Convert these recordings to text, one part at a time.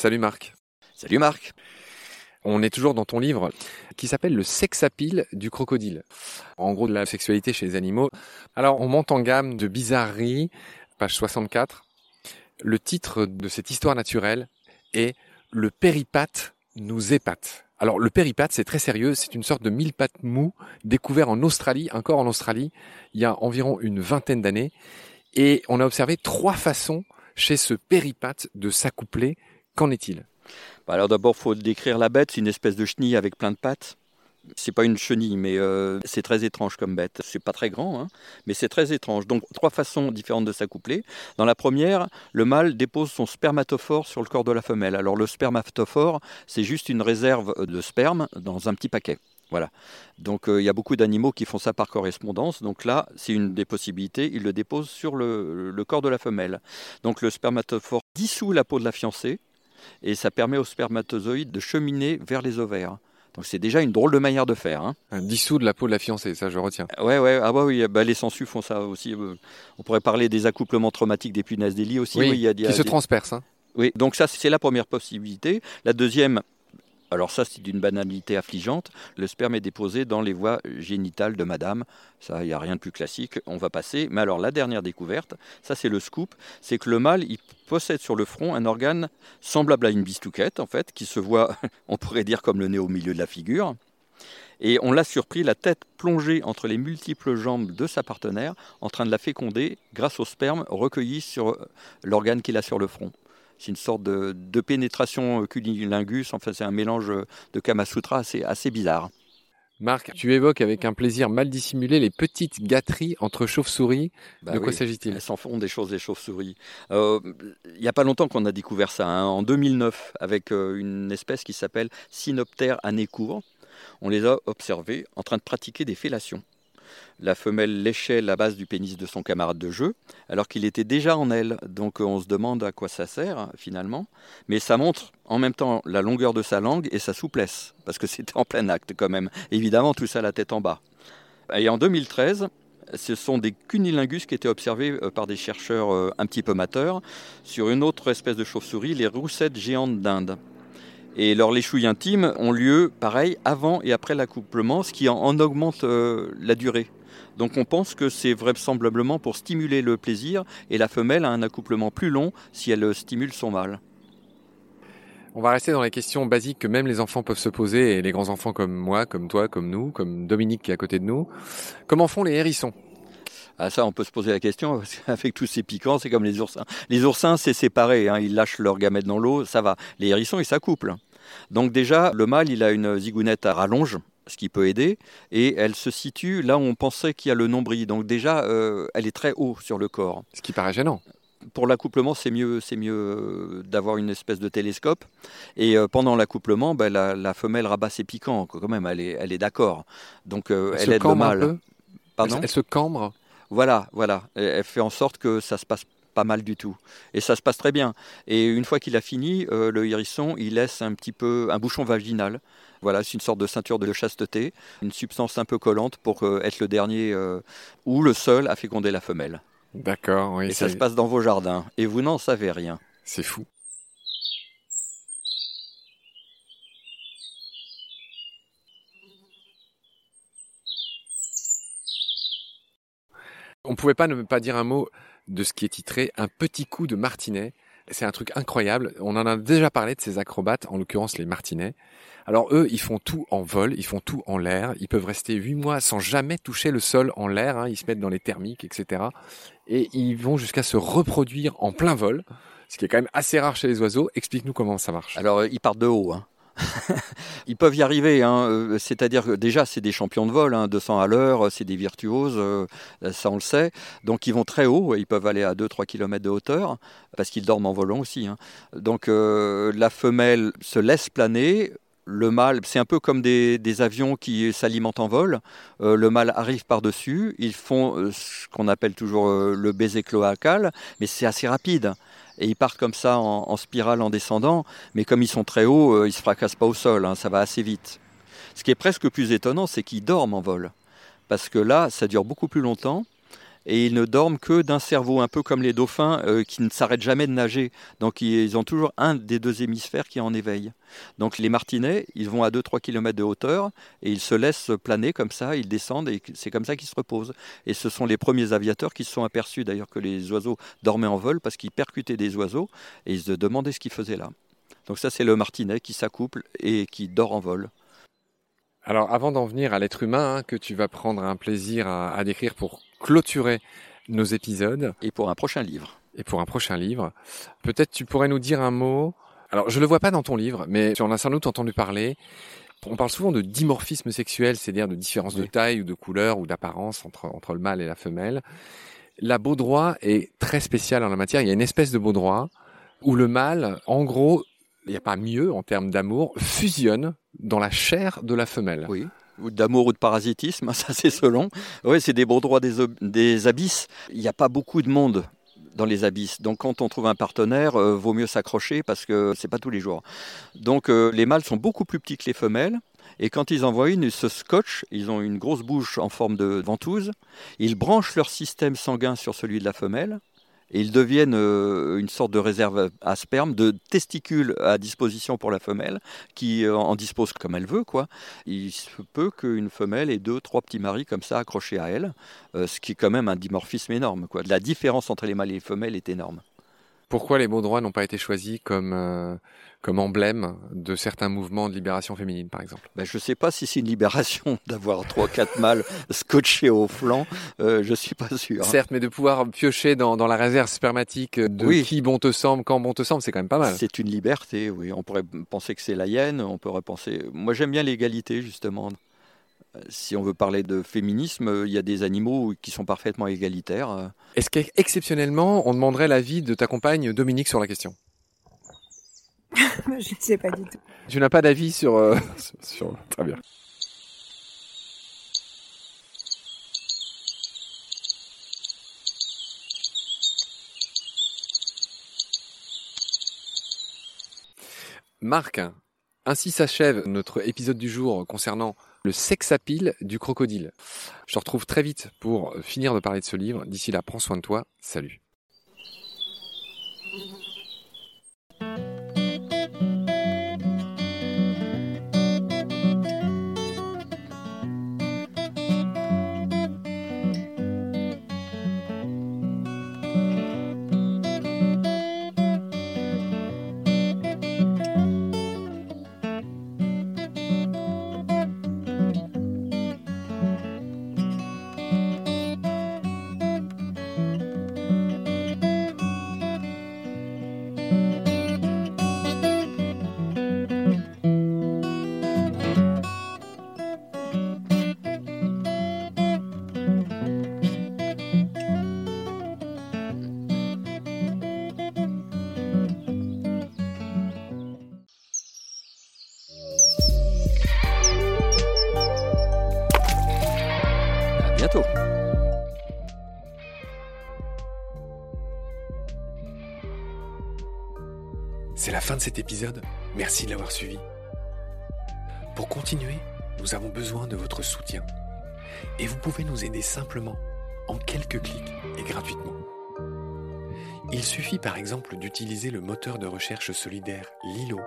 Salut Marc. Salut Marc. On est toujours dans ton livre qui s'appelle Le sexapile du crocodile. En gros, de la sexualité chez les animaux. Alors, on monte en gamme de bizarreries, page 64. Le titre de cette histoire naturelle est Le péripathe nous épate. Alors, le péripathe, c'est très sérieux. C'est une sorte de mille pattes mou découvert en Australie, encore en Australie, il y a environ une vingtaine d'années. Et on a observé trois façons chez ce péripathe de s'accoupler Qu'en est-il bah Alors d'abord, faut décrire la bête. C'est une espèce de chenille avec plein de pattes. C'est pas une chenille, mais euh, c'est très étrange comme bête. C'est pas très grand, hein, mais c'est très étrange. Donc trois façons différentes de s'accoupler. Dans la première, le mâle dépose son spermatophore sur le corps de la femelle. Alors le spermatophore, c'est juste une réserve de sperme dans un petit paquet. Voilà. Donc euh, il y a beaucoup d'animaux qui font ça par correspondance. Donc là, c'est une des possibilités. Il le dépose sur le corps de la femelle. Donc le spermatophore dissout la peau de la fiancée et ça permet aux spermatozoïdes de cheminer vers les ovaires. Donc c'est déjà une drôle de manière de faire. Hein. Un dissous de la peau de la fiancée, ça je retiens. Ouais, ouais, ah bah oui, bah les sangsues font ça aussi. Euh, on pourrait parler des accouplements traumatiques des punaises des lits aussi. Oui, il y a, qui se transpercent. Hein. Oui, donc ça c'est la première possibilité. La deuxième, alors ça, c'est d'une banalité affligeante. Le sperme est déposé dans les voies génitales de madame. Ça, il n'y a rien de plus classique. On va passer. Mais alors, la dernière découverte, ça c'est le scoop, c'est que le mâle, il possède sur le front un organe semblable à une bistouquette, en fait, qui se voit, on pourrait dire, comme le nez au milieu de la figure. Et on l'a surpris, la tête plongée entre les multiples jambes de sa partenaire, en train de la féconder grâce au sperme recueilli sur l'organe qu'il a sur le front. C'est une sorte de, pénétration cunilingus. Enfin, c'est un mélange de Kamasutra assez, assez bizarre. Marc, tu évoques avec un plaisir mal dissimulé les petites gâteries entre chauves-souris. Bah de quoi s'agit-il? Elles s'en font des choses, les chauves-souris. Euh, il n'y a pas longtemps qu'on a découvert ça, hein, en 2009, avec euh, une espèce qui s'appelle Synoptère anécourt. On les a observées en train de pratiquer des fellations. La femelle léchait la base du pénis de son camarade de jeu, alors qu'il était déjà en elle. Donc on se demande à quoi ça sert finalement. Mais ça montre en même temps la longueur de sa langue et sa souplesse, parce que c'était en plein acte quand même. Évidemment, tout ça la tête en bas. Et en 2013, Ce sont des cunilingus qui étaient observés euh, par des chercheurs euh, un petit peu amateurs sur une autre espèce de chauve-souris, les roussettes géantes d'Inde. Et alors les intimes ont lieu, pareil, avant et après l'accouplement, ce qui en, augmente euh, la durée. Donc on pense que c'est vraisemblablement pour stimuler le plaisir et la femelle a un accouplement plus long si elle stimule son mâle. On va rester dans les questions basiques que même les enfants peuvent se poser et les grands enfants comme moi, comme toi, comme nous, comme Dominique qui est à côté de nous. Comment font les hérissons? Ah ça, on peut se poser la question, parce qu'avec tous ces piquants, c'est comme les oursins. Les oursins, c'est séparé, hein, ils lâchent leurs gamètes dans l'eau, ça va. Les hérissons, ils s'accouplent. Donc déjà, le mâle, il a une zigounette à rallonge, ce qui peut aider, et elle se situe là où on pensait qu'il y a le nombril. Donc déjà, euh, elle est très haut sur le corps. Ce qui paraît gênant pour l'accouplement, c'est mieux, c'est mieux euh, d'avoir une espèce de télescope. Et euh, pendant l'accouplement, ben, la, femelle rabat ses piquants quand même. Elle est, elle est d'accord. Donc euh, elle, aide le mâle. Pardon? Elle, se cambre? Voilà, voilà. Elle, fait en sorte que ça se passe pas mal du tout. Et ça se passe très bien. Et une fois qu'il a fini, le hérisson, il laisse un petit peu un bouchon vaginal. Voilà, c'est une sorte de ceinture de chasteté, une substance un peu collante pour être le dernier ou le seul à féconder la femelle. D'accord, oui. Et ça se passe dans vos jardins. Et vous n'en savez rien. C'est fou. On pouvait pas ne pas dire un mot de ce qui est titré Un petit coup de martinet. C'est un truc incroyable. On en a déjà parlé de ces acrobates, en l'occurrence les martinets. Alors eux, ils font tout en vol, ils font tout en l'air. Ils peuvent rester huit mois sans jamais toucher le sol en l'air. Hein. Ils se mettent dans les thermiques, etc. Et ils vont jusqu'à se reproduire en plein vol, ce qui est quand même assez rare chez les oiseaux. Explique-nous comment ça marche. Alors ils partent de haut. Hein. Ils peuvent y arriver, hein. Euh, c'est-à-dire que déjà c'est des champions de vol, 200 à l'heure, c'est des virtuoses, euh, ça on le sait. Donc ils vont très haut, ils peuvent aller à 2-3 km de hauteur, parce qu'ils dorment en volant aussi. Donc euh, la femelle se laisse planer, le mâle, c'est un peu comme des, avions qui s'alimentent en vol. Euh, le mâle arrive par-dessus. Ils font euh, ce qu'on appelle toujours euh, le baiser cloacal, mais c'est assez rapide. Et ils partent comme ça en, spirale en descendant. Mais comme ils sont très hauts, ils ne se fracassent pas au sol. Hein, ça va assez vite. Ce qui est presque plus étonnant, c'est qu'ils dorment en vol. Parce que là, ça dure beaucoup plus longtemps et ils ne dorment que d'un cerveau, un peu comme les dauphins euh, qui ne s'arrêtent jamais de nager. Donc ils ont toujours un des deux hémisphères qui en éveil. Donc les martinets, ils vont à 2-3 km de hauteur et ils se laissent planer comme ça, ils descendent et c'est comme ça qu'ils se reposent. Et ce sont les premiers aviateurs qui se sont aperçus d'ailleurs que les oiseaux dormaient en vol parce qu'ils percutaient des oiseaux et ils se demandaient ce qu'ils faisaient là. Donc ça c'est le martinet qui s'accouple et qui dort en vol. Alors avant d'en venir à l'être humain hein, que tu vas prendre un plaisir à décrire pour clôturer nos épisodes. Et pour un prochain livre. Et pour un prochain livre. Peut-être tu pourrais nous dire un mot. Alors, je le vois pas dans ton livre, mais tu en as sans doute entendu parler. On parle souvent de dimorphisme sexuel, c'est-à-dire de différence de taille ou de couleur ou d'apparence entre, entre le mâle et la femelle. La baudroie est très spéciale en la matière. Il y a une espèce de baudroie où le mâle, en gros, il n'y a pas mieux en termes d'amour, fusionne dans la chair de la femelle. Oui d'amour ou de parasitisme, ça c'est selon. Oui, c'est des droits des, des abysses. Il n'y a pas beaucoup de monde dans les abysses. Donc quand on trouve un partenaire, euh, vaut mieux s'accrocher parce que c'est pas tous les jours. Donc euh, les mâles sont beaucoup plus petits que les femelles. Et quand ils en voient une, ils se scotchent, ils ont une grosse bouche en forme de ventouse, ils branchent leur système sanguin sur celui de la femelle, et ils deviennent euh, une sorte de réserve à sperme, de testicules à disposition pour la femelle, qui euh, en dispose comme elle veut. Quoi. Il se peut qu'une femelle ait deux, trois petits maris comme ça accrochés à elle, euh, ce qui est quand même un dimorphisme énorme. Quoi. La différence entre les mâles et les femelles est énorme. Pourquoi les beaux droits n'ont pas été choisis comme, euh, comme emblème de certains mouvements de libération féminine, par exemple? Ben, Je ne sais pas si c'est une libération d'avoir trois, quatre mâles scotchés au flanc. Euh, je ne suis pas sûr. Certes, mais de pouvoir piocher dans, dans la réserve spermatique de qui bon te semble, quand bon te semble, c'est quand même pas mal. C'est une liberté, oui. On pourrait penser que c'est la hyène, on pourrait penser... Moi, j'aime bien l'égalité, justement si on veut parler de féminisme, il y a des animaux qui sont parfaitement égalitaires. Est-ce qu'exceptionnellement, on demanderait l'avis de ta compagne Dominique sur la question? Je ne sais pas du tout. Tu n'as pas d'avis sur, euh, sur... Très bien. Marc, ainsi s'achève notre épisode du jour concernant le sexapile du crocodile. Je te retrouve très vite pour finir de parler de ce livre. D'ici là, prends soin de toi. Salut. C'est la fin de cet épisode. Merci de l'avoir suivi. Pour continuer, nous avons besoin de votre soutien. Et vous pouvez nous aider simplement, en quelques clics et gratuitement. Il suffit par exemple d'utiliser le moteur de recherche solidaire Lilo.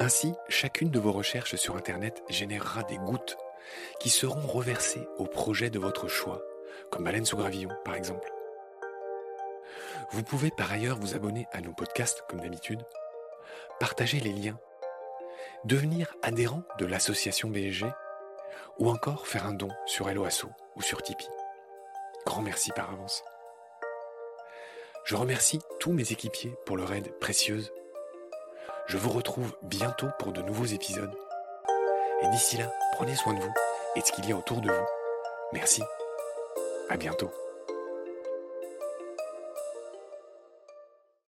Ainsi, chacune de vos recherches sur Internet générera des gouttes qui seront reversées au projet de votre choix, comme Baleine sous gravillon par exemple. Vous pouvez par ailleurs vous abonner à nos podcasts comme d'habitude, partager les liens, devenir adhérent de l'association BSG ou encore faire un don sur Helloasso ou sur Tipeee. Grand merci par avance. Je remercie tous mes équipiers pour leur aide précieuse. Je vous retrouve bientôt pour de nouveaux épisodes. Et d'ici là, prenez soin de vous et de ce qu'il y a autour de vous. Merci. À bientôt.